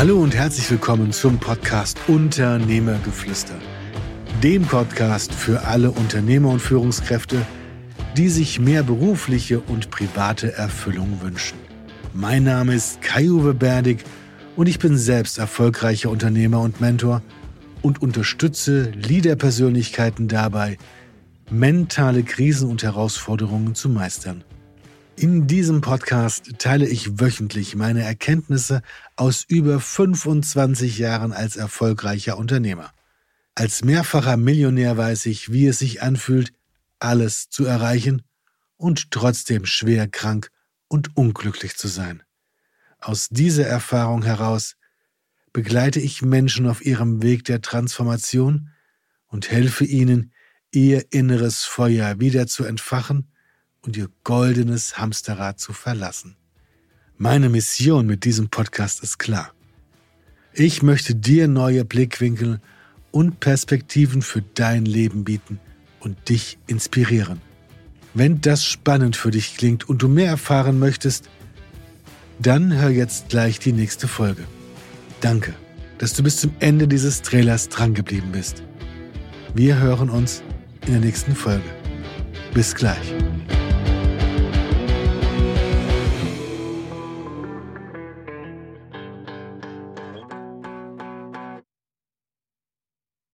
Hallo und herzlich willkommen zum Podcast Unternehmergeflüster. Dem Podcast für alle Unternehmer und Führungskräfte, die sich mehr berufliche und private Erfüllung wünschen. Mein Name ist Kai-Uwe Berdig und ich bin selbst erfolgreicher Unternehmer und Mentor und unterstütze Leaderpersönlichkeiten dabei, mentale Krisen und Herausforderungen zu meistern. In diesem Podcast teile ich wöchentlich meine Erkenntnisse aus über 25 Jahren als erfolgreicher Unternehmer. Als mehrfacher Millionär weiß ich, wie es sich anfühlt, alles zu erreichen und trotzdem schwer krank und unglücklich zu sein. Aus dieser Erfahrung heraus begleite ich Menschen auf ihrem Weg der Transformation und helfe ihnen, ihr inneres Feuer wieder zu entfachen und ihr goldenes Hamsterrad zu verlassen. Meine Mission mit diesem Podcast ist klar. Ich möchte dir neue Blickwinkel und Perspektiven für dein Leben bieten und dich inspirieren. Wenn das spannend für dich klingt und du mehr erfahren möchtest, dann hör jetzt gleich die nächste Folge. Danke, dass du bis zum Ende dieses Trailers drangeblieben bist. Wir hören uns in der nächsten Folge. Bis gleich.